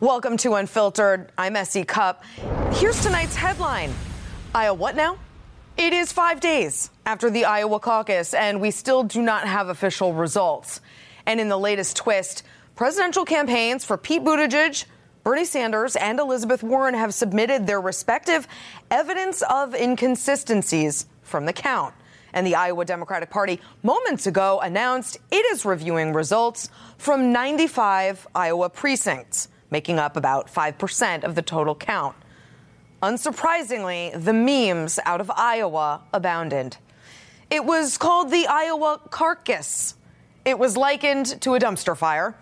Welcome to Unfiltered. I'm SE Cupp. Here's tonight's headline Iowa, what now? It is five days after the Iowa caucus, and we still do not have official results. And in the latest twist, presidential campaigns for Pete Buttigieg, Bernie Sanders, and Elizabeth Warren have submitted their respective evidence of inconsistencies from the count. And the Iowa Democratic Party moments ago announced it is reviewing results from 95 Iowa precincts making up about 5% of the total count. Unsurprisingly, the memes out of Iowa abounded. It was called the Iowa carcass. It was likened to a dumpster fire.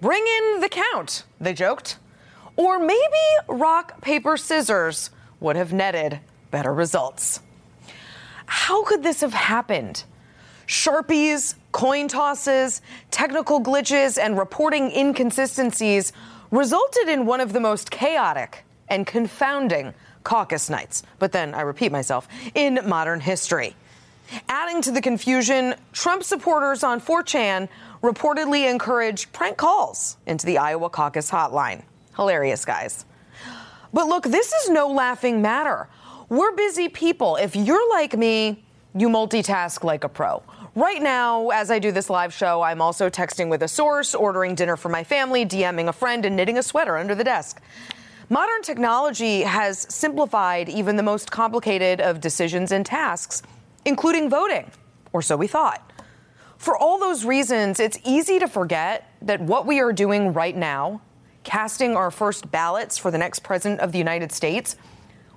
Bring in the count, they joked. Or maybe rock, paper, scissors would have netted better results. How could this have happened? Sharpies, coin tosses, technical glitches, and reporting inconsistencies resulted in one of the most chaotic and confounding caucus nights, but then I repeat myself, in modern history. Adding to the confusion, Trump supporters on 4chan reportedly encouraged prank calls into the Iowa caucus hotline. Hilarious, guys. But look, this is no laughing matter. We're busy people. If you're like me, you multitask like a pro. Right now, as I do this live show, I'm also texting with a source, ordering dinner for my family, DMing a friend, and knitting a sweater under the desk. Modern technology has simplified even the most complicated of decisions and tasks, including voting, or so we thought. For all those reasons, it's easy to forget that what we are doing right now, casting our first ballots for the next president of the United States,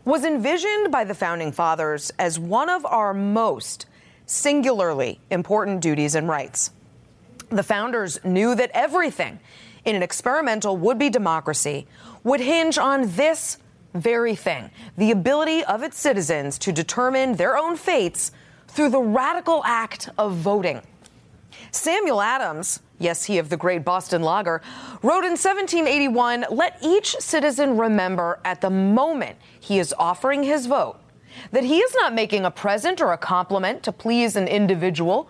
was envisioned by the founding fathers as one of our most singularly important duties and rights. The founders knew that everything in an experimental would be democracy would hinge on this very thing the ability of its citizens to determine their own fates through the radical act of voting. Samuel Adams, yes, he of the great Boston Lager, wrote in 1781 Let each citizen remember at the moment he is offering his vote that he is not making a present or a compliment to please an individual,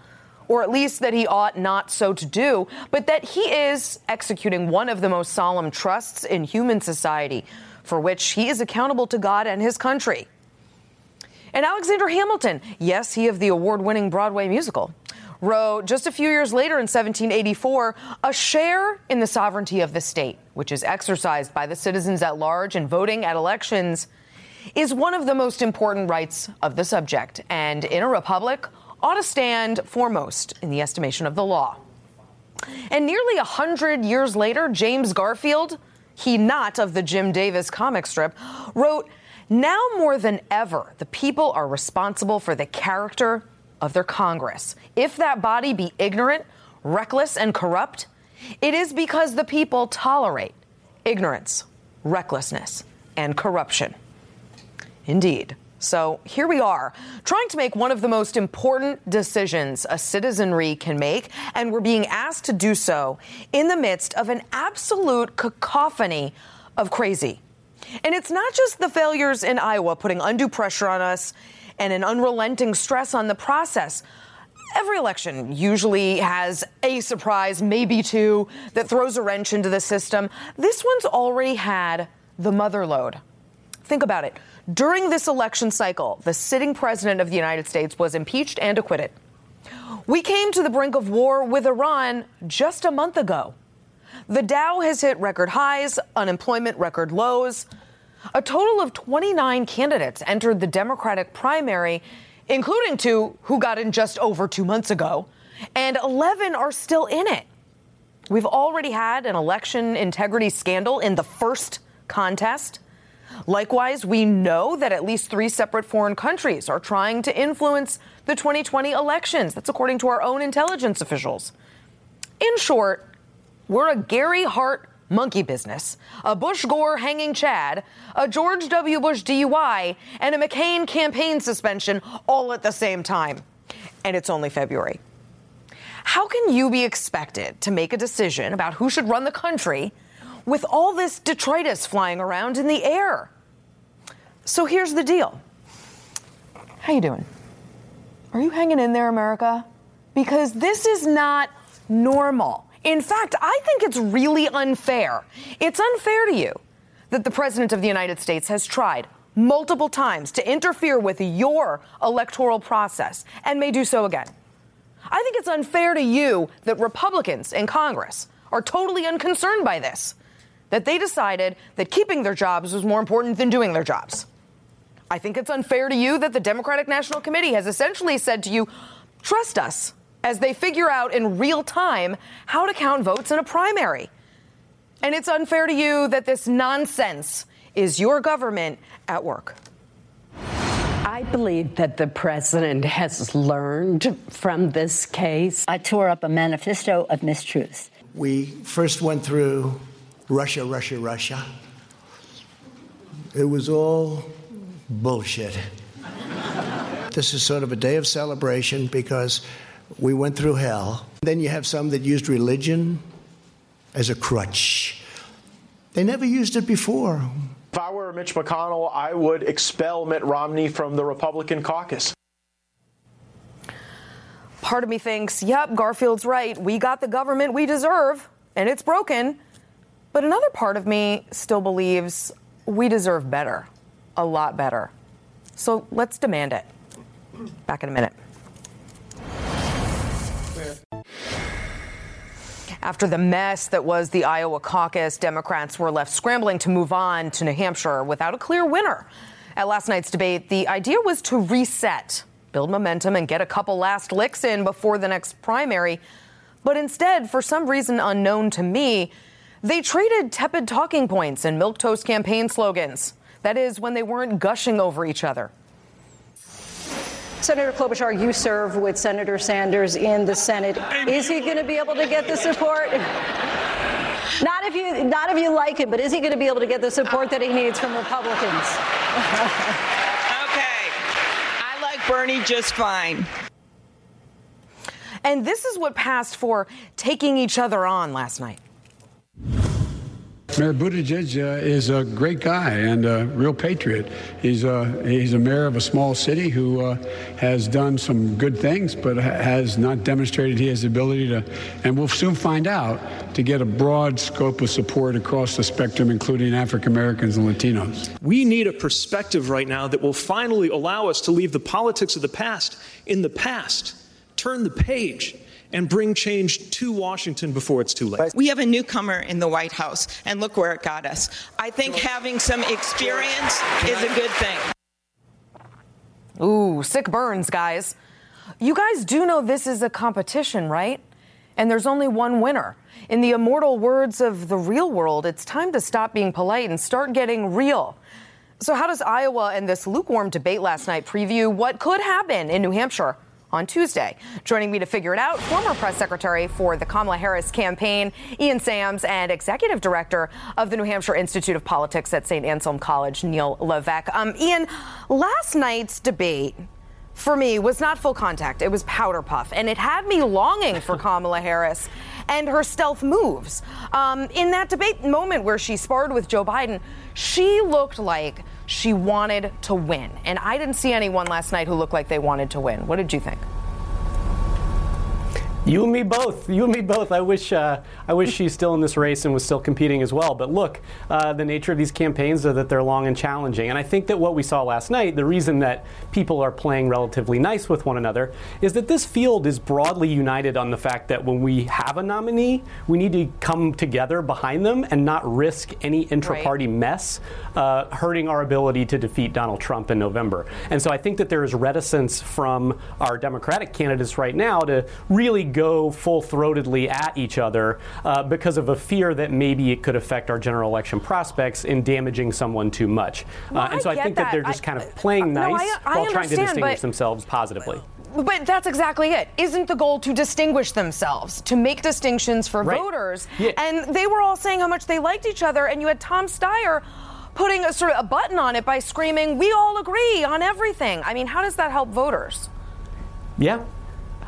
or at least that he ought not so to do, but that he is executing one of the most solemn trusts in human society, for which he is accountable to God and his country. And Alexander Hamilton, yes, he of the award winning Broadway musical, wrote just a few years later in 1784 a share in the sovereignty of the state, which is exercised by the citizens at large in voting at elections is one of the most important rights of the subject, and in a republic ought to stand foremost in the estimation of the law. And nearly a hundred years later, James Garfield, he not of the Jim Davis comic strip, wrote, Now more than ever, the people are responsible for the character of their Congress. If that body be ignorant, reckless, and corrupt, it is because the people tolerate ignorance, recklessness, and corruption. Indeed. So here we are, trying to make one of the most important decisions a citizenry can make, and we're being asked to do so in the midst of an absolute cacophony of crazy. And it's not just the failures in Iowa putting undue pressure on us and an unrelenting stress on the process. Every election usually has a surprise, maybe two, that throws a wrench into the system. This one's already had the mother load. Think about it. During this election cycle, the sitting president of the United States was impeached and acquitted. We came to the brink of war with Iran just a month ago. The Dow has hit record highs, unemployment record lows. A total of 29 candidates entered the Democratic primary, including two who got in just over two months ago, and 11 are still in it. We've already had an election integrity scandal in the first contest. Likewise, we know that at least three separate foreign countries are trying to influence the 2020 elections. That's according to our own intelligence officials. In short, we're a Gary Hart monkey business, a Bush Gore hanging Chad, a George W. Bush DUI, and a McCain campaign suspension all at the same time. And it's only February. How can you be expected to make a decision about who should run the country with all this detritus flying around in the air? So here's the deal. How you doing? Are you hanging in there, America? Because this is not normal. In fact, I think it's really unfair. It's unfair to you that the President of the United States has tried multiple times to interfere with your electoral process and may do so again. I think it's unfair to you that Republicans in Congress are totally unconcerned by this, that they decided that keeping their jobs was more important than doing their jobs. I think it's unfair to you that the Democratic National Committee has essentially said to you, trust us as they figure out in real time how to count votes in a primary. And it's unfair to you that this nonsense is your government at work. I believe that the president has learned from this case. I tore up a manifesto of mistruths. We first went through Russia, Russia, Russia. It was all bullshit. this is sort of a day of celebration because we went through hell. Then you have some that used religion as a crutch. They never used it before. If I were Mitch McConnell, I would expel Mitt Romney from the Republican caucus. Part of me thinks, yep, Garfield's right. We got the government we deserve, and it's broken. But another part of me still believes we deserve better, a lot better. So let's demand it. Back in a minute. After the mess that was the Iowa caucus, Democrats were left scrambling to move on to New Hampshire without a clear winner. At last night's debate, the idea was to reset, build momentum, and get a couple last licks in before the next primary. But instead, for some reason unknown to me, they traded tepid talking points and milquetoast campaign slogans. That is, when they weren't gushing over each other. Senator Klobuchar, you serve with Senator Sanders in the Senate. Is he going to be able to get the support? Not if you not if you like him, but is he going to be able to get the support that he needs from Republicans? okay. I like Bernie just fine. And this is what passed for taking each other on last night. Mayor Buttigieg uh, is a great guy and a real patriot. He's a, he's a mayor of a small city who uh, has done some good things, but has not demonstrated he has the ability to, and we'll soon find out, to get a broad scope of support across the spectrum, including African Americans and Latinos. We need a perspective right now that will finally allow us to leave the politics of the past in the past, turn the page and bring change to Washington before it's too late. We have a newcomer in the White House, and look where it got us. I think having some experience is a good thing. Ooh, sick burns, guys. You guys do know this is a competition, right? And there's only one winner. In the immortal words of the real world, it's time to stop being polite and start getting real. So, how does Iowa and this lukewarm debate last night preview what could happen in New Hampshire? On Tuesday. Joining me to figure it out, former press secretary for the Kamala Harris campaign, Ian Sams, and executive director of the New Hampshire Institute of Politics at St. Anselm College, Neil Levesque. Um, Ian, last night's debate for me was not full contact. It was powder puff, and it had me longing for Kamala Harris and her stealth moves. Um, in that debate moment where she sparred with Joe Biden, she looked like she wanted to win. And I didn't see anyone last night who looked like they wanted to win. What did you think? You and me both. You and me both. I wish uh, I wish she's still in this race and was still competing as well. But look, uh, the nature of these campaigns are that they're long and challenging. And I think that what we saw last night, the reason that people are playing relatively nice with one another, is that this field is broadly united on the fact that when we have a nominee, we need to come together behind them and not risk any intra-party right. mess uh, hurting our ability to defeat Donald Trump in November. And so I think that there is reticence from our Democratic candidates right now to really go full throatedly at each other uh, because of a fear that maybe it could affect our general election prospects in damaging someone too much. Well, uh, and so I I, think that, that. they're just I- kind of playing no, nice I- I while trying to distinguish themselves positively. But that's exactly it. Isn't the goal to distinguish themselves, to make distinctions for Right. voters? Yeah. And they were all saying how much they liked each other, and you had Tom Steyer putting a sort of a button on it by screaming, "We all agree on everything." I mean, how does that help voters? Yeah.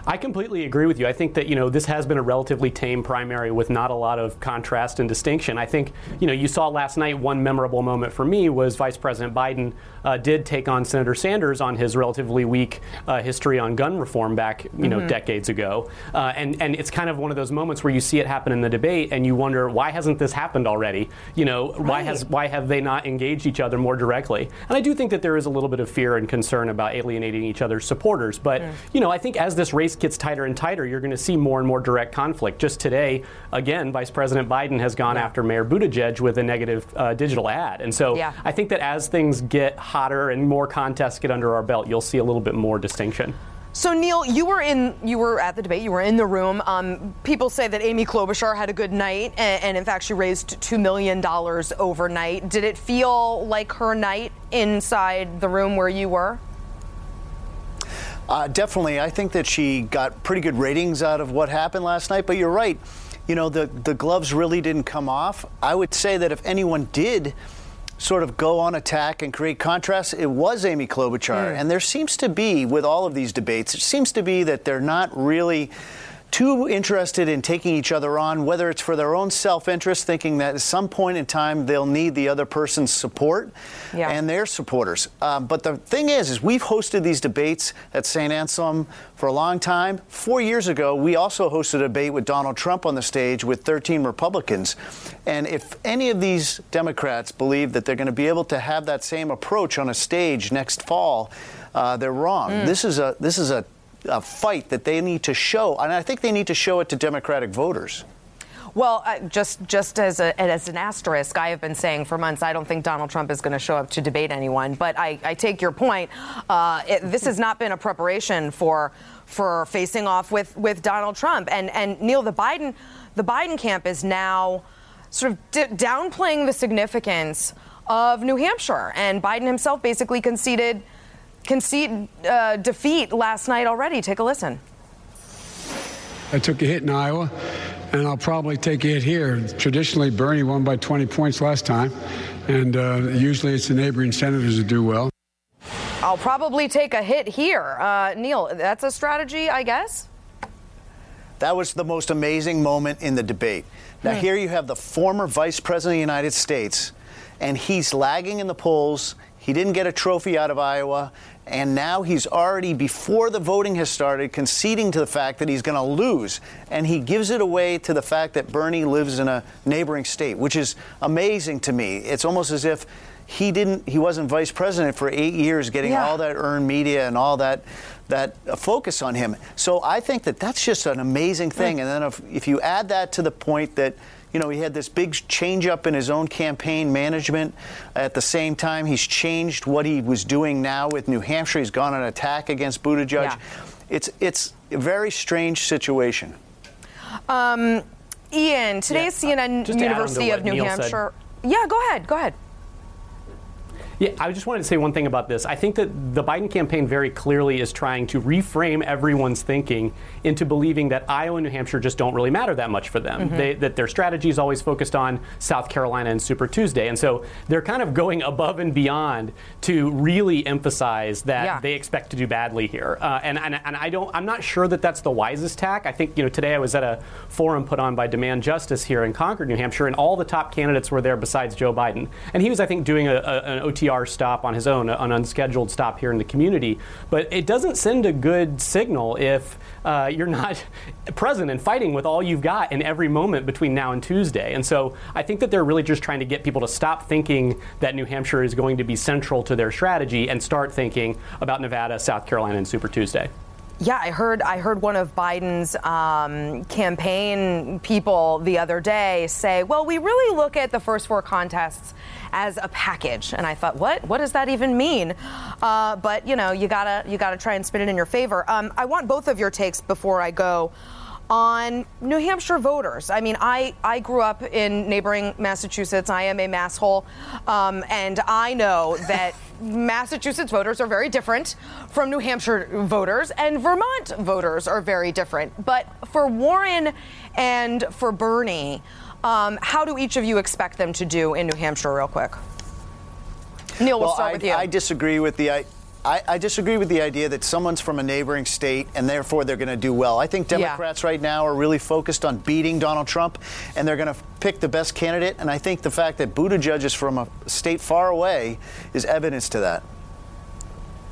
I completely agree with you. I think that you know this has been a relatively tame primary with not a lot of contrast and distinction. I think you know you saw last night one memorable moment for me was Vice President Biden uh, did take on Senator Sanders on his relatively weak uh, history on gun reform back you know Mhm. decades ago, uh, and and it's kind of one of those moments where you see it happen in the debate and you wonder why hasn't this happened already? You know why has why have they not engaged each other more directly? And I do think that there is a little bit of fear and concern about alienating each other's supporters. But, you know, I think as this race gets tighter and tighter, you're going to see more and more direct conflict. Just today, again, Vice President Biden has gone after Mayor Buttigieg with a negative uh, digital ad. And so Yeah. I think that as things get hotter and more contests get under our belt, you'll see a little bit more distinction. So Neil, you were in, you were at the debate, you were in the room. Um, people say that Amy Klobuchar had a good night, and, and in fact, she raised two million dollars overnight. Did it feel like her night inside the room where you were? Uh, definitely. I think that she got pretty good ratings out of what happened last night, but you're right. You know, the, the gloves really didn't come off. I would say that if anyone did sort of go on attack and create contrast, it was Amy Klobuchar. Hmm. And there seems to be, with all of these debates, it seems to be that they're not really too interested in taking each other on, whether it's for their own self interest, thinking that at some point in time they'll need the other person's support Yeah. and their supporters. Um, but the thing is, is we've hosted these debates at St. Anselm for a long time. Four years ago, we also hosted a debate with Donald Trump on the stage with 13 Republicans. And if any of these Democrats believe that they're going to be able to have that same approach on a stage next fall, uh, they're wrong. Mm. This is a this is a a fight that they need to show, and I think they need to show it to Democratic voters. Well, uh, just just as a, as an asterisk, I have been saying for months I don't think Donald Trump is going to show up to debate anyone. But I, I take your point. Uh, it, this has not been a preparation for for facing off with with Donald Trump. And and Neil, the Biden the Biden camp is now sort of d- downplaying the significance of New Hampshire, and Biden himself basically conceded concede uh, defeat last night already. Take a listen. I took a hit in Iowa, and I'll probably take a hit here. Traditionally, Bernie won by 20 points last time, and uh, usually it's the neighboring senators that do well. I'll probably take a hit here. Uh, Neil, that's a strategy, I guess? That was the most amazing moment in the debate. Now, Hmm. here you have the former Vice President of the United States, and he's lagging in the polls. He didn't get a trophy out of Iowa, and now he's already, before the voting has started, conceding to the fact that he's going to lose. And he gives it away to the fact that Bernie lives in a neighboring state, which is amazing to me. It's almost as if he didn't he wasn't vice president for eight years getting Yeah. all that earned media and all that that uh, focus on him so i think that that's just an amazing thing and then if, if you add that to the point that you know he had this big change up in his own campaign management at the same time he's changed what he was doing now with new hampshire he's gone on an attack against buttigieg Yeah. it's it's a very strange situation Um, Ian, today's Yeah, uh, CNN to to University of New Neil said. Hampshire. Yeah, go ahead. Go ahead. Yeah, I just wanted to say one thing about this. I think that the Biden campaign very clearly is trying to reframe everyone's thinking into believing that Iowa and New Hampshire just don't really matter that much for them. Mhm. They, that their strategy is always focused on South Carolina and Super Tuesday. And so they're kind of going above and beyond to really emphasize that Yeah. they expect to do badly here. Uh, and, and, and I don't, I'm not sure that that's the wisest tack. I think, you know, today I was at a forum put on by Demand Justice here in Concord, New Hampshire, and all the top candidates were there besides Joe Biden. And he was, I think, doing a, a, an Stop on his own, an unscheduled stop here in the community. But it doesn't send a good signal if uh, you're not present and fighting with all you've got in every moment between now and Tuesday. And so I think that they're really just trying to get people to stop thinking that New Hampshire is going to be central to their strategy and start thinking about Nevada, South Carolina, and Super Tuesday. Yeah, I heard. I heard one of Biden's um, campaign people the other day say, "Well, we really look at the first four contests as a package." And I thought, "What? What does that even mean?" Uh, but you know, you gotta you gotta try and spin it in your favor. Um, I want both of your takes before I go on New Hampshire voters. I mean, I, I grew up in neighboring Massachusetts. I am a masshole. Um, and I know that Massachusetts voters are very different from New Hampshire voters, and Vermont voters are very different. But for Warren and for Bernie, um, how do each of you expect them to do in New Hampshire, real quick? Neil, we'll well, start I, with you. I disagree with the. I, I, disagree with the idea that someone's from a neighboring state and therefore they're going to do well. I think Democrats yeah. right now are really focused on beating Donald Trump and they're going to pick the best candidate. And I think the fact that Buttigieg is from a state far away is evidence to that.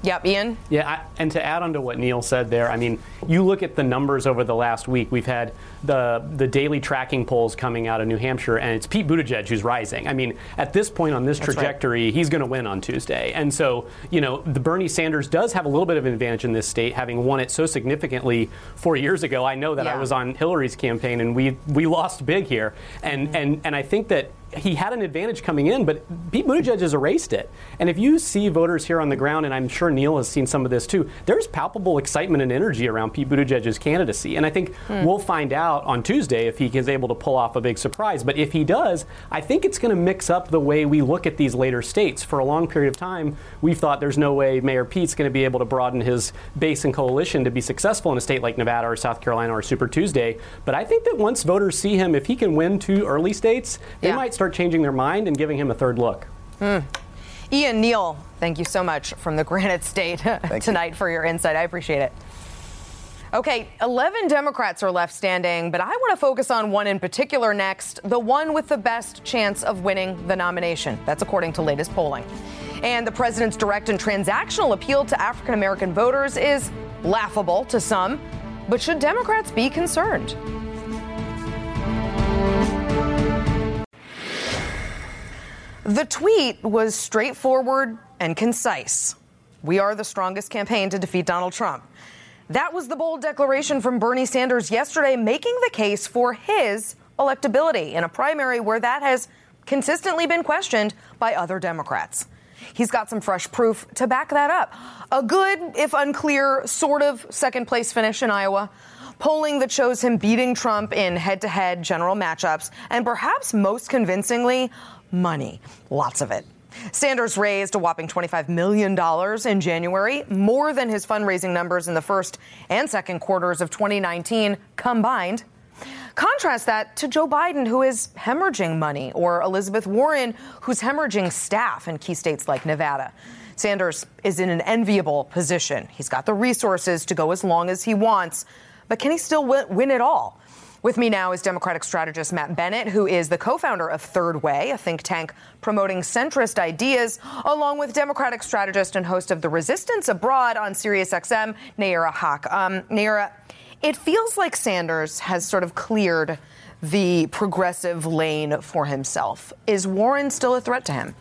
Yep, Ian? Yeah, I, and to add on to what Neil said there, I mean, you look at the numbers over the last week. We've had the the daily tracking polls coming out of New Hampshire, and it's Pete Buttigieg who's rising. I mean, at this point on this That's trajectory, right. he's going to win on Tuesday. And so, you know, the Bernie Sanders does have a little bit of an advantage in this state, having won it so significantly four years ago. I know that yeah. I was on Hillary's campaign, and we we lost big here, and mm-hmm. and and I think that he had an advantage coming in, but Pete Buttigieg has erased it. And if you see voters here on the ground, and I'm sure Neil has seen some of this too, there's palpable excitement and energy around Pete Buttigieg's candidacy. And I think hmm. we'll find out on Tuesday if he is able to pull off a big surprise. But if he does, I think it's going to mix up the way we look at these later states. For a long period of time, we've thought there's no way Mayor Pete's going to be able to broaden his base and coalition to be successful in a state like Nevada or South Carolina or Super Tuesday. But I think that once voters see him, if he can win two early states, they yeah. might start changing their mind and giving him a third look. Hmm. Ian Neil, thank you so much from the Granite State tonight you. for your insight. I appreciate it. Okay, 11 Democrats are left standing, but I want to focus on one in particular next, the one with the best chance of winning the nomination. That's according to latest polling. And the president's direct and transactional appeal to African American voters is laughable to some, but should Democrats be concerned? The tweet was straightforward and concise. We are the strongest campaign to defeat Donald Trump. That was the bold declaration from Bernie Sanders yesterday, making the case for his electability in a primary where that has consistently been questioned by other Democrats. He's got some fresh proof to back that up. A good, if unclear, sort of second place finish in Iowa. Polling that shows him beating Trump in head to head general matchups, and perhaps most convincingly, money. Lots of it. Sanders raised a whopping $25 million in January, more than his fundraising numbers in the first and second quarters of 2019 combined. Contrast that to Joe Biden, who is hemorrhaging money, or Elizabeth Warren, who's hemorrhaging staff in key states like Nevada. Sanders is in an enviable position. He's got the resources to go as long as he wants, but can he still win it all? With me now is Democratic strategist Matt Bennett, who is the co founder of Third Way, a think tank promoting centrist ideas, along with Democratic strategist and host of The Resistance Abroad on SiriusXM, Nayyera Haq. Um, Nayyera, it feels like Sanders has sort of cleared the progressive lane for himself. Is Warren still a threat to him?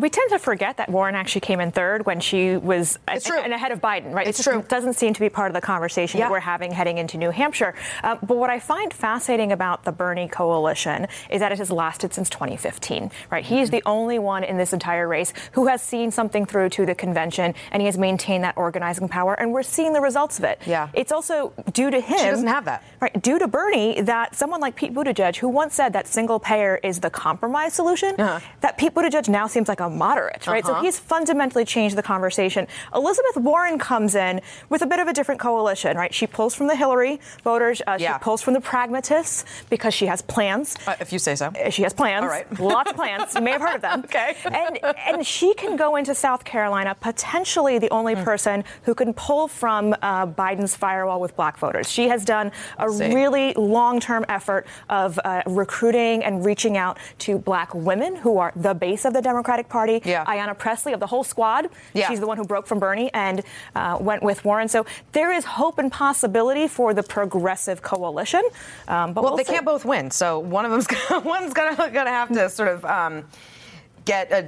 We tend to forget that Warren actually came in third when she was it's a, and ahead of Biden, right? It's it true. doesn't seem to be part of the conversation yeah. that we're having heading into New Hampshire. Uh, but what I find fascinating about the Bernie coalition is that it has lasted since 2015, right? Mm-hmm. He is the only one in this entire race who has seen something through to the convention and he has maintained that organizing power, and we're seeing the results of it. Yeah. It's also due to him. She doesn't have that. Right. Due to Bernie, that someone like Pete Buttigieg, who once said that single payer is the compromise solution, uh-huh. that Pete Buttigieg now seems like a moderate, right? Uh-huh. So he's fundamentally changed the conversation. Elizabeth Warren comes in with a bit of a different coalition, right? She pulls from the Hillary voters. Uh, yeah. She pulls from the pragmatists because she has plans. Uh, if you say so. Uh, she has plans. All right. Lots of plans. You may have heard of them. okay. And and she can go into South Carolina, potentially the only mm. person who can pull from uh, Biden's firewall with black voters. She has done a really long-term effort of uh, recruiting and reaching out to black women who are the base of the Democratic Party. Yeah. Ayanna Pressley of the whole squad. Yeah. She's the one who broke from Bernie and uh, went with Warren. So there is hope and possibility for the progressive coalition. Um, but well, we'll they see. can't both win. So one of them's gonna, one's gonna, gonna have to sort of. Um, get a,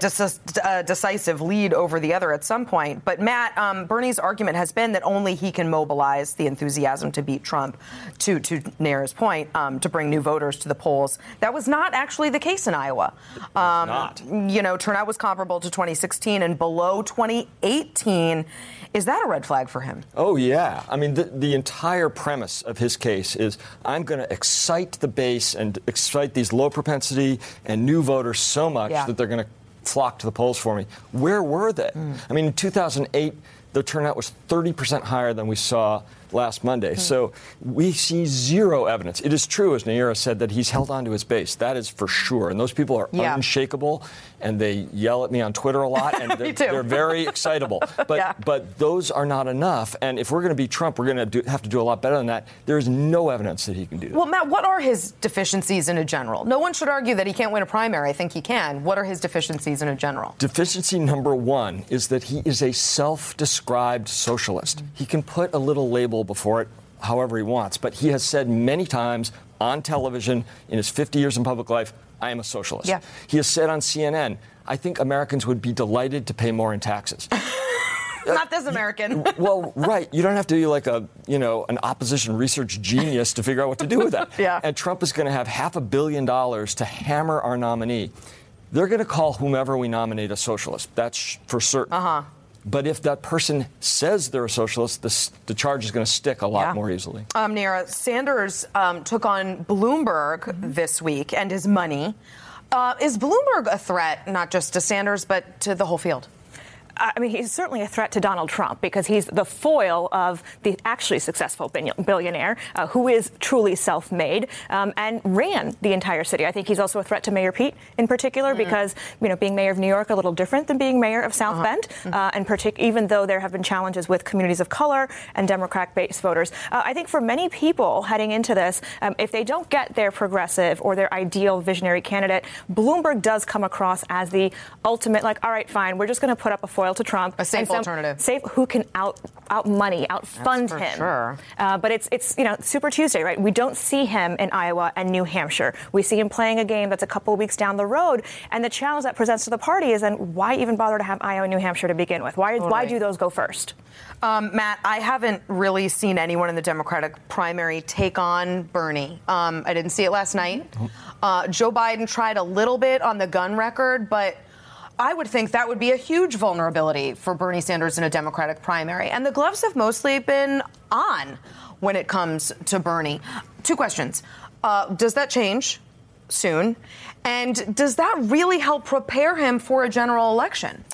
a, decisive lead over the other at some point. But Matt, um, Bernie's argument has been that only he can mobilize the enthusiasm to beat Trump. To to Nair's point, um, to bring new voters to the polls. That was not actually the case in Iowa. Um, not. You know, turnout was comparable to 2016 and below 2018. Is that a red flag for him? Oh, yeah. I mean, the, the entire premise of his case is I'm going to excite the base and excite these low propensity and new voters so much yeah. that they're going to flock to the polls for me. Where were they? Mm. I mean, in 2008, the turnout was 30% higher than we saw last Monday. Mm-hmm. So we see zero evidence. It is true, as Nayyera said, that he's held on to his base. That is for sure. And those people are yeah. unshakable, and they yell at me on Twitter a lot, and they're, they're very excitable. But yeah. but those are not enough. And if we're going to be Trump, we're going to have to do a lot better than that. There is no evidence that he can do that. Well, Matt, what are his deficiencies in a general? No one should argue that he can't win a primary. I think he can. What are his deficiencies in a general? Deficiency number one is that he is a self-described socialist. Mm-hmm. He can put a little label before it however he wants. But he has said many times on television in his 50 years in public life, I am a socialist. Yeah. He has said on CNN, I think Americans would be delighted to pay more in taxes. Not this American. well, right. You don't have to be like a, you know, an opposition research genius to figure out what to do with that. yeah. And Trump is going to have half a billion dollars to hammer our nominee. They're going to call whomever we nominate a socialist. That's for certain. Uh-huh. But if that person says they're a socialist, the, the charge is going to stick a lot yeah. more easily. Um, Nayyera, Sanders um, took on Bloomberg mm-hmm. this week and his money. Uh, is Bloomberg a threat, not just to Sanders, but to the whole field? I mean, he's certainly a threat to Donald Trump because he's the foil of the actually successful billionaire uh, who is truly self made um, and ran the entire city. I think he's also a threat to Mayor Pete in particular mm-hmm. because, you know, being mayor of New York a little different than being mayor of South uh-huh. Bend. Mm-hmm. Uh, and partic- even though there have been challenges with communities of color and Democrat based voters, uh, I think for many people heading into this, um, if they don't get their progressive or their ideal visionary candidate, Bloomberg does come across as the ultimate, like, all right, fine, we're just going to put up a foil to Trump. A safe alternative. Safe who can out out money, out fund him. Sure. Uh, but it's it's you know Super Tuesday, right? We don't see him in Iowa and New Hampshire. We see him playing a game that's a couple of weeks down the road. And the challenge that presents to the party is then why even bother to have Iowa and New Hampshire to begin with? Why totally. why do those go first? Um, Matt, I haven't really seen anyone in the Democratic primary take on Bernie. Um, I didn't see it last night. Uh, Joe Biden tried a little bit on the gun record, but I would think that would be a huge vulnerability for Bernie Sanders in a Democratic primary. And the gloves have mostly been on when it comes to Bernie. Two questions. Uh, does that change soon? And does that really help prepare him for a general election?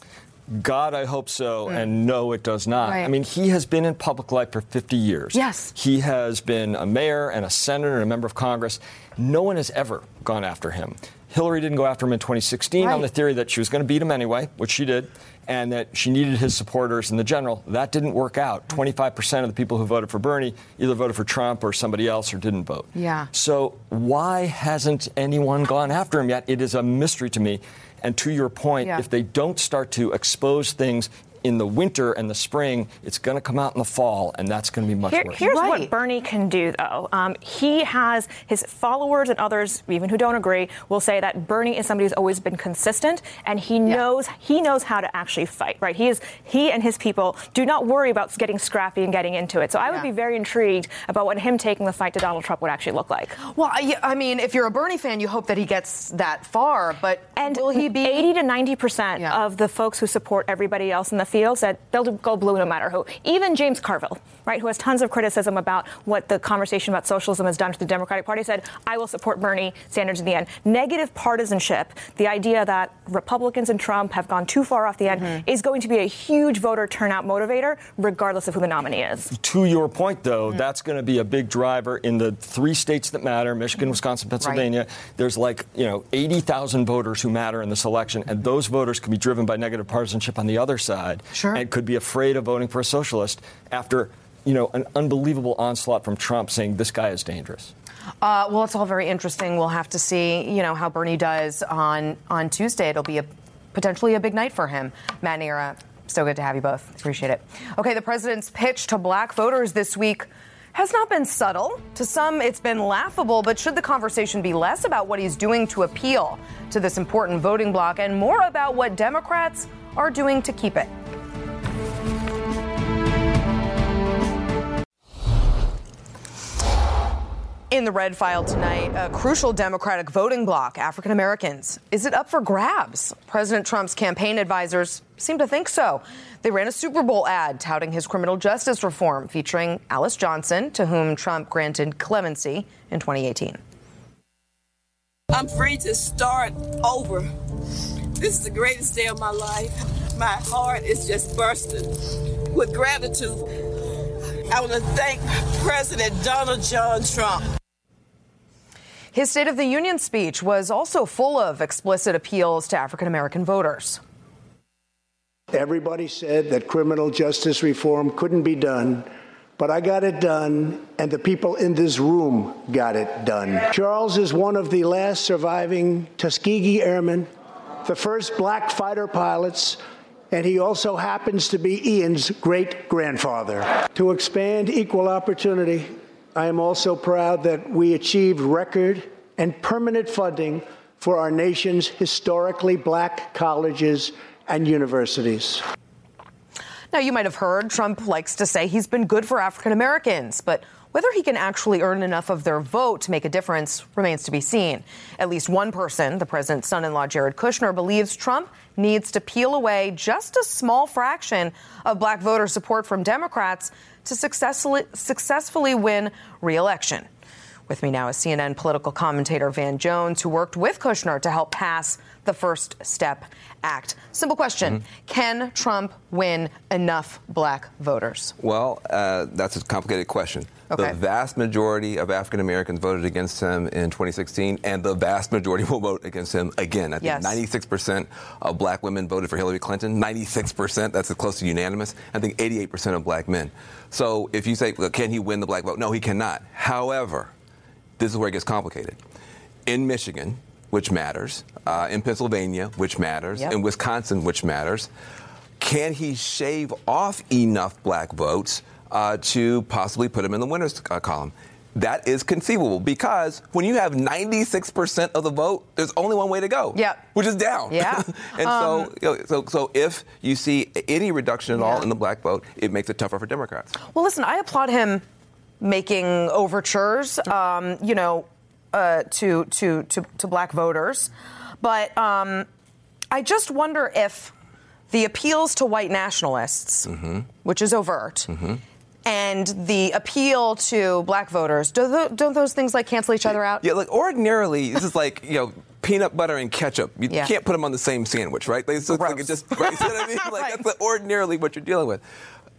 God, I hope so, mm. and no, it does not. Right. I mean, he has been in public life for 50 years. Yes. He has been a mayor and a senator and a member of Congress. No one has ever gone after him. Hillary didn't go after him in 2016 right. on the theory that she was going to beat him anyway, which she did, and that she needed his supporters in the general. That didn't work out. 25% of the people who voted for Bernie either voted for Trump or somebody else or didn't vote. Yeah. So why hasn't anyone gone after him yet? It is a mystery to me. And to your point, yeah. if they don't start to expose things in the winter and the spring. It's going to come out in the fall, and that's going to be much Here, worse. Here's right. what Bernie can do, though. Um, he has his followers and others, even who don't agree, will say that Bernie is somebody who's always been consistent, and he yeah. knows he knows how to actually fight. Right? He is he and his people do not worry about getting scrappy and getting into it. So I would yeah. be very intrigued about what him taking the fight to Donald Trump would actually look like. Well, I, I mean, if you're a Bernie fan, you hope that he gets that far, but and will he be 80 to 90 percent yeah. of the folks who support everybody else in the field that they'll go blue no matter who. Even James Carville, right, who has tons of criticism about what the conversation about socialism has done to the Democratic Party, said, I will support Bernie Sanders in the end. Negative partisanship, the idea that Republicans and Trump have gone too far off the end, mm-hmm. is going to be a huge voter turnout motivator, regardless of who the nominee is. To your point, though, mm-hmm. that's going to be a big driver in the three states that matter Michigan. Wisconsin, Pennsylvania. Right. There's like, you know, 80,000 voters who matter in this election, and those voters can be driven by negative partisanship on the other side. Sure. And could be afraid of voting for a socialist after you know an unbelievable onslaught from Trump saying this guy is dangerous. Uh, well, it's all very interesting. We'll have to see, you know, how Bernie does on on Tuesday. It'll be a potentially a big night for him. Matt Nayyera, so good to have you both. Appreciate it. Okay, the president's pitch to black voters this week has not been subtle. To some, it's been laughable, but should the conversation be less about what he's doing to appeal to this important voting bloc and more about what Democrats are doing to keep it? In the red file tonight, a crucial Democratic voting bloc, African Americans. Is it up for grabs? President Trump's campaign advisors seem to think so. They ran a Super Bowl ad touting his criminal justice reform featuring Alice Johnson, to whom Trump granted clemency in 2018. I'm free to start over. This is the greatest day of my life. My heart is just bursting with gratitude. I want to thank President Donald John Trump. His State of the Union speech was also full of explicit appeals to African American voters. Everybody said that criminal justice reform couldn't be done, but I got it done, and the people in this room got it done. Charles is one of the last surviving Tuskegee Airmen, the first black fighter pilots, and he also happens to be Ian's great grandfather. To expand equal opportunity, I am also proud that we achieved record and permanent funding for our nation's historically black colleges and universities. Now, you might have heard Trump likes to say he's been good for African Americans, but whether he can actually earn enough of their vote to make a difference remains to be seen. At least one person, the president's son in law Jared Kushner, believes Trump needs to peel away just a small fraction of black voter support from Democrats to successfully, successfully win re-election. With me now is CNN political commentator Van Jones, who worked with Kushner to help pass the First Step Act. Simple question mm-hmm. Can Trump win enough black voters? Well, uh, that's a complicated question. Okay. The vast majority of African Americans voted against him in 2016, and the vast majority will vote against him again. I think yes. 96% of black women voted for Hillary Clinton. 96%, that's close to unanimous. I think 88% of black men. So if you say, well, can he win the black vote? No, he cannot. However, this is where it gets complicated. In Michigan, which matters, uh, in Pennsylvania, which matters, yep. in Wisconsin, which matters, can he shave off enough black votes uh, to possibly put him in the winners uh, column? That is conceivable because when you have 96% of the vote, there's only one way to go. Yeah. Which is down. Yeah. and um, so, so, so if you see any reduction at yeah. all in the black vote, it makes it tougher for Democrats. Well, listen, I applaud him making overtures, um, you know, uh, to, to, to, to black voters. But um, I just wonder if the appeals to white nationalists, mm-hmm. which is overt, mm-hmm. and the appeal to black voters, do th- don't those things like cancel each other out? Yeah, like ordinarily, this is like, you know, peanut butter and ketchup. You yeah. can't put them on the same sandwich, right? Like, so it's like it just, right? You know what I mean? Like, right. that's ordinarily what you're dealing with.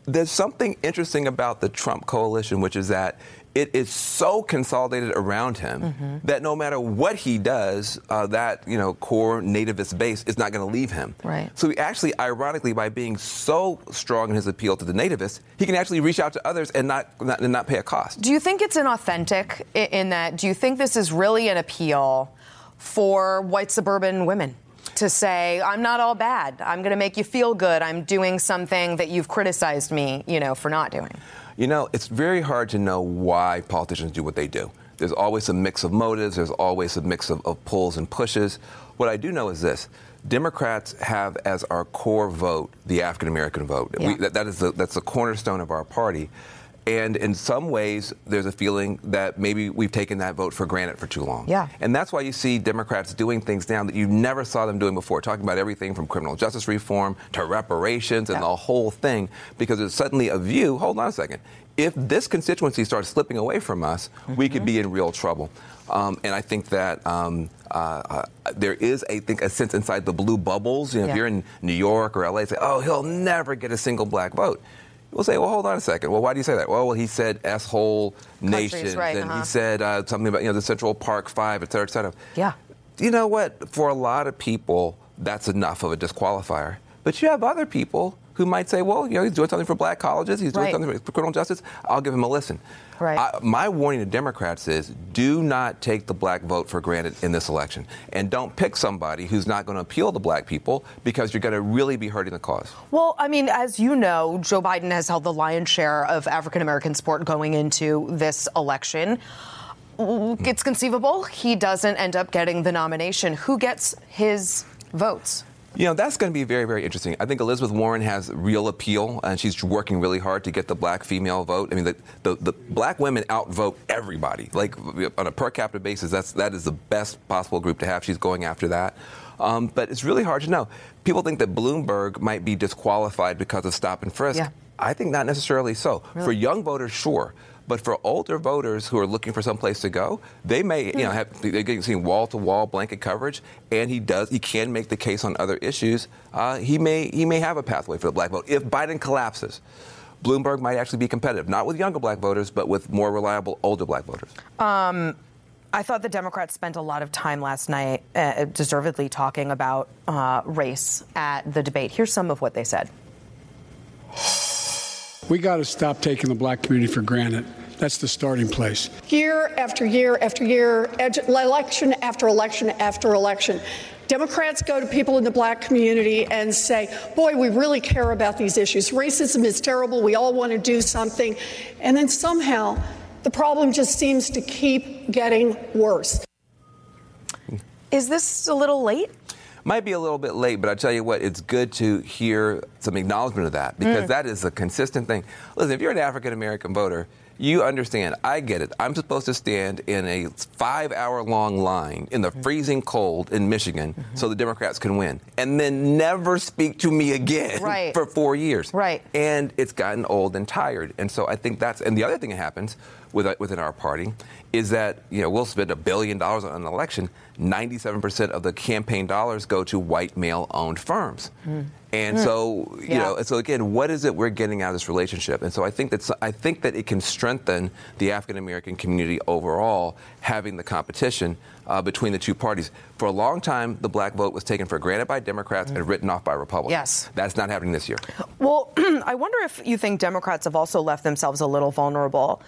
There's something interesting about the Trump coalition, which is that it is so consolidated around him mm-hmm. that no matter what he does, uh, that you know core nativist base is not going to leave him. Right. So he actually, ironically, by being so strong in his appeal to the nativists, he can actually reach out to others and not, not and not pay a cost. Do you think it's inauthentic in, in that? Do you think this is really an appeal for white suburban women? To say I'm not all bad. I'm going to make you feel good. I'm doing something that you've criticized me, you know, for not doing. You know, it's very hard to know why politicians do what they do. There's always a mix of motives. There's always a mix of, of pulls and pushes. What I do know is this: Democrats have as our core vote the African American vote. Yeah. We, that, that is the, that's the cornerstone of our party. And in some ways, there's a feeling that maybe we've taken that vote for granted for too long. Yeah. And that's why you see Democrats doing things now that you never saw them doing before, talking about everything from criminal justice reform to reparations and Yeah. the whole thing, because there's suddenly a view hold on a second. If this constituency starts slipping away from us, we could be in real trouble. Um, and I think that um, uh, uh, there is, I think, a sense inside the blue bubbles. You know, Yeah. if you're in New York or LA, say, oh, he'll never get a single black vote. We'll say, well, hold on a second. Well, why do you say that? Well, well he said S-hole nations, right, and uh-huh. he said uh, something about you know the Central Park Five, et cetera, et cetera. Yeah. You know what? For a lot of people, that's enough of a disqualifier. But you have other people who might say, well, you know, he's doing something for black colleges, he's doing Right. something for criminal justice. I'll give him a listen. Right. I, my warning to Democrats is do not take the black vote for granted in this election. And don't pick somebody who's not going to appeal to black people because you're going to really be hurting the cause. Well, I mean, as you know, Joe Biden has held the lion's share of African American support going into this election. It's conceivable he doesn't end up getting the nomination. Who gets his votes? You know, that's going to be very, very interesting. I think Elizabeth Warren has real appeal, and she's working really hard to get the black female vote. I mean, the, the, the black women outvote everybody. Like, on a per capita basis, that's, that is the best possible group to have. She's going after that. Um, but it's really hard to know. People think that Bloomberg might be disqualified because of stop and frisk. Yeah. I think not necessarily so. Really? For young voters, sure. But for older voters who are looking for some place to go, they may, you know, have they're getting seeing wall to wall blanket coverage, and he does he can make the case on other issues. Uh, he may he may have a pathway for the black vote if Biden collapses. Bloomberg might actually be competitive, not with younger black voters, but with more reliable older black voters. Um, I thought the Democrats spent a lot of time last night, uh, deservedly talking about uh, race at the debate. Here's some of what they said. We got to stop taking the black community for granted. That's the starting place. Year after year after year, ed- election after election after election. Democrats go to people in the black community and say, Boy, we really care about these issues. Racism is terrible. We all want to do something. And then somehow the problem just seems to keep getting worse. Is this a little late? Might be a little bit late, but I tell you what, it's good to hear some acknowledgement of that because Mm. that is a consistent thing. Listen, if you're an African American voter, you understand. I get it. I'm supposed to stand in a five hour long line in the freezing cold in Michigan so the Democrats can win and then never speak to me again Right. for four years. Right. And it's gotten old and tired. And so I think that's, and the other thing that happens within our party is that, you know, we'll spend a billion dollars on an election. 97% of the campaign dollars go to white male owned firms. And Mm. so, you Yeah. know, and so again, what is it we're getting out of this relationship? And so I think that's I think that it can strengthen the African American community overall, having the competition uh, between the two parties. For a long time, the black vote was taken for granted by Democrats and written off by Republicans. Yes. that's not happening this year. Well, I wonder if you think Democrats have also left themselves a little vulnerable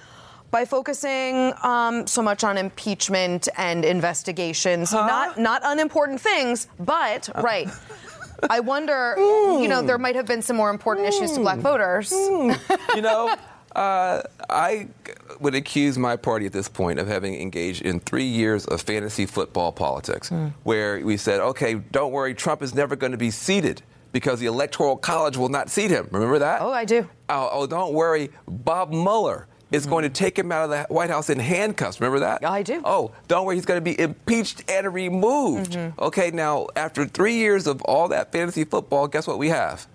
by focusing um, so much on impeachment and investigations. Not not unimportant things, but right. I wonder, you know, there might have been some more important issues to black voters. you know, uh, I would accuse my party at this point of having engaged in three years of fantasy football politics, where we said, okay, don't worry, Trump is never going to be seated because the Electoral College will not seat him. Remember that? Oh, I do. Oh, oh don't worry, Bob Mueller is going to mm. take him out of the White House in handcuffs. Remember that? I do. Oh, don't worry, he's going to be impeached and removed. Mm-hmm. Okay, now, after three years of all that fantasy football, guess what we have?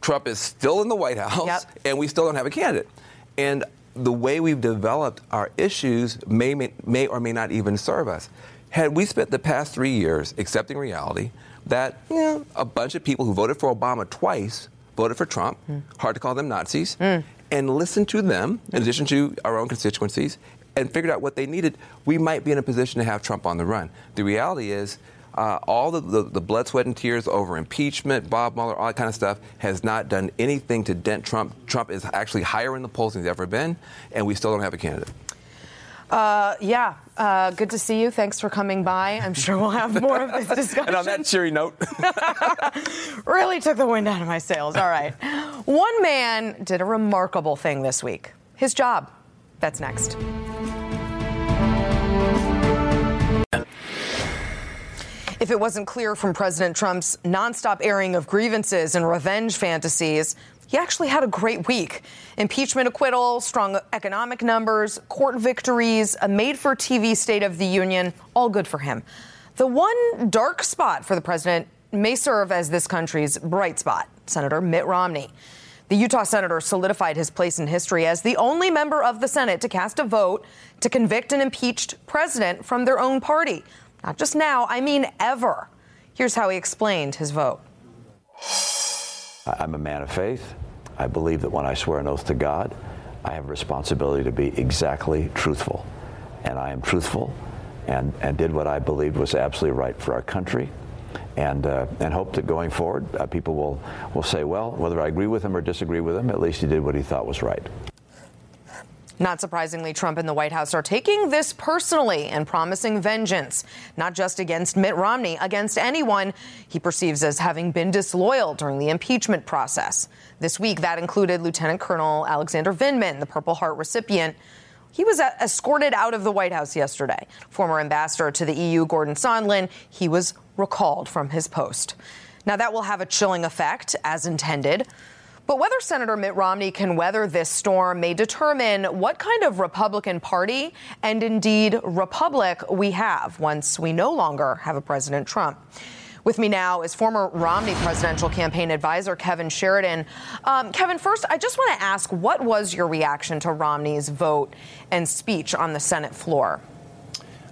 Trump is still in the White House, and we still don't have a candidate. And the way we've developed our issues may, may, may or may not even serve us. Had we spent the past three years accepting reality that you know, a bunch of people who voted for Obama twice voted for Trump, mm. hard to call them Nazis, mm. And listened to them in addition to our own constituencies and figured out what they needed, we might be in a position to have Trump on the run. The reality is, uh, all the, the, the blood, sweat, and tears over impeachment, Bob Mueller, all that kind of stuff has not done anything to dent Trump. Trump is actually higher in the polls than he's ever been, and we still don't have a candidate. Uh, yeah, uh, good to see you. Thanks for coming by. I'm sure we'll have more of this discussion. and on that cheery note, really took the wind out of my sails. All right. One man did a remarkable thing this week his job. That's next. If it wasn't clear from President Trump's nonstop airing of grievances and revenge fantasies, he actually had a great week. Impeachment acquittal, strong economic numbers, court victories, a made for TV State of the Union, all good for him. The one dark spot for the president may serve as this country's bright spot Senator Mitt Romney. The Utah senator solidified his place in history as the only member of the Senate to cast a vote to convict an impeached president from their own party. Not just now, I mean ever. Here's how he explained his vote. I'm a man of faith. I believe that when I swear an oath to God, I have a responsibility to be exactly truthful. And I am truthful and, and did what I believed was absolutely right for our country. And, uh, and hope that going forward, uh, people will, will say, well, whether I agree with him or disagree with him, at least he did what he thought was right. Not surprisingly, Trump and the White House are taking this personally and promising vengeance, not just against Mitt Romney, against anyone he perceives as having been disloyal during the impeachment process. This week, that included Lieutenant Colonel Alexander Vindman, the Purple Heart recipient. He was uh, escorted out of the White House yesterday. Former ambassador to the EU, Gordon Sondland, he was recalled from his post. Now, that will have a chilling effect, as intended. But whether Senator Mitt Romney can weather this storm may determine what kind of Republican Party and indeed republic we have once we no longer have a President Trump. With me now is former Romney presidential campaign advisor Kevin Sheridan. Um, Kevin, first, I just want to ask what was your reaction to Romney's vote and speech on the Senate floor?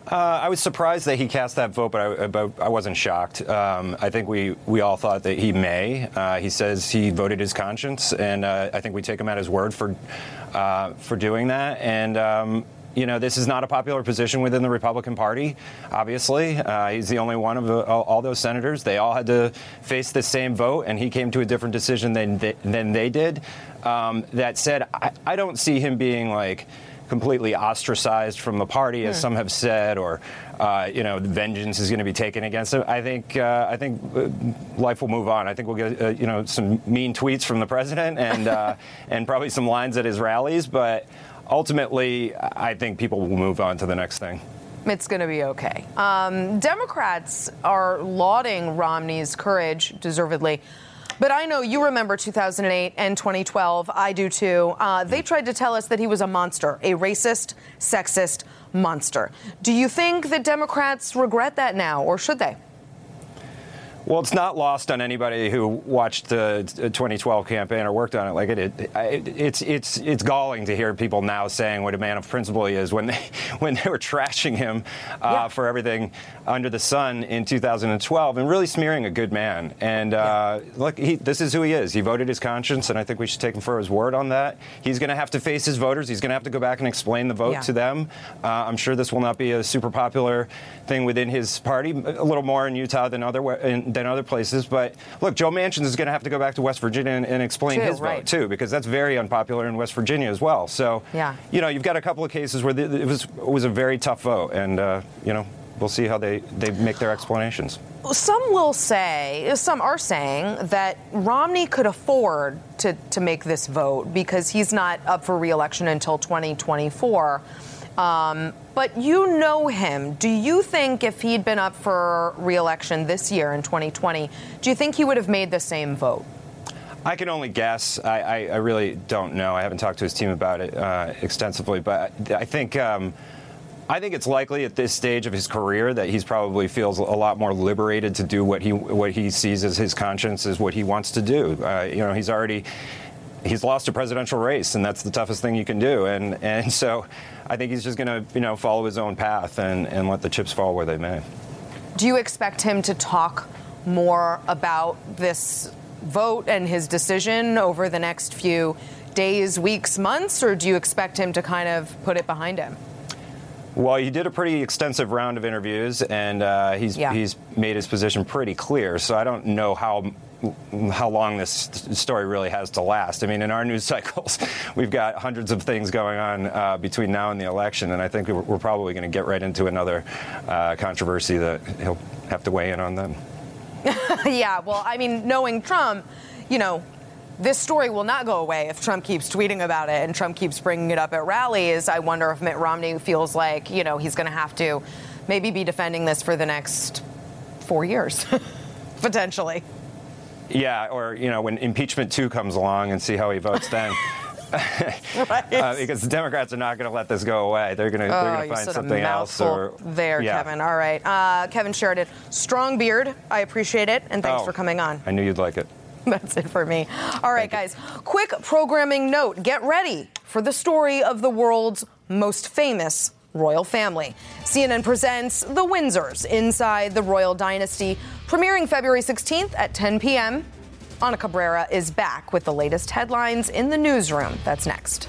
Uh, I was surprised that he cast that vote, but I, but I wasn't shocked. Um, I think we, we all thought that he may. Uh, he says he voted his conscience, and uh, I think we take him at his word for uh, for doing that. And um, you know, this is not a popular position within the Republican Party. Obviously, uh, he's the only one of the, all, all, those senators. They all had to face the same vote, and he came to a different decision than they, than they did. Um, that said, I, I don't see him being like completely ostracized from the party, as some have said, or uh, you know, vengeance is going to be taken against him. I think uh, I think uh, life will move on. I think we'll get uh, you know some mean tweets from the president and uh, and probably some lines at his rallies, but ultimately, I think people will move on to the next thing. It's going to be okay. Um, Democrats are lauding Romney's courage, deservedly. But I know you remember 2008 and 2012. I do too. Uh, they tried to tell us that he was a monster, a racist, sexist monster. Do you think that Democrats regret that now, or should they? Well, it's not lost on anybody who watched the 2012 campaign or worked on it. Like it, it, it's it's it's galling to hear people now saying what a man of principle he is when they when they were trashing him uh, yeah. for everything under the sun in 2012 and really smearing a good man. And uh, yeah. look, he, this is who he is. He voted his conscience, and I think we should take him for his word on that. He's going to have to face his voters. He's going to have to go back and explain the vote yeah. to them. Uh, I'm sure this will not be a super popular thing within his party. A little more in Utah than other than other places. But look, Joe Manchin is going to have to go back to West Virginia and, and explain too, his right. vote too, because that's very unpopular in West Virginia as well. So, yeah. you know, you've got a couple of cases where the, it was it was a very tough vote, and uh, you know, we'll see how they, they make their explanations. Some will say, some are saying that Romney could afford to, to make this vote because he's not up for reelection until 2024. Um, but you know him. Do you think if he'd been up for reelection this year in 2020, do you think he would have made the same vote? I can only guess. I, I, I really don't know. I haven't talked to his team about it uh, extensively, but I think. Um, I think it's likely at this stage of his career that he's probably feels a lot more liberated to do what he what he sees as his conscience is what he wants to do. Uh, you know, he's already he's lost a presidential race, and that's the toughest thing you can do. And and so I think he's just going to you know follow his own path and, and let the chips fall where they may. Do you expect him to talk more about this vote and his decision over the next few days, weeks, months, or do you expect him to kind of put it behind him? Well, he did a pretty extensive round of interviews, and uh, he's yeah. he's made his position pretty clear. So I don't know how how long this story really has to last. I mean, in our news cycles, we've got hundreds of things going on uh, between now and the election, and I think we're, probably going to get right into another uh, controversy that he'll have to weigh in on then. yeah, well, I mean, knowing Trump, you know, this story will not go away if Trump keeps tweeting about it and Trump keeps bringing it up at rallies. I wonder if Mitt Romney feels like, you know, he's going to have to maybe be defending this for the next four years, potentially. Yeah, or, you know, when impeachment two comes along and see how he votes then. right. uh, because the Democrats are not going to let this go away. They're going to oh, find something else. Or there, yeah. Kevin. All right, uh, Kevin Sheridan, strong beard. I appreciate it, and thanks oh, for coming on. I knew you'd like it. That's it for me. All right, guys. Quick programming note get ready for the story of the world's most famous royal family. CNN presents The Windsors Inside the Royal Dynasty, premiering February 16th at 10 p.m. Ana Cabrera is back with the latest headlines in the newsroom. That's next.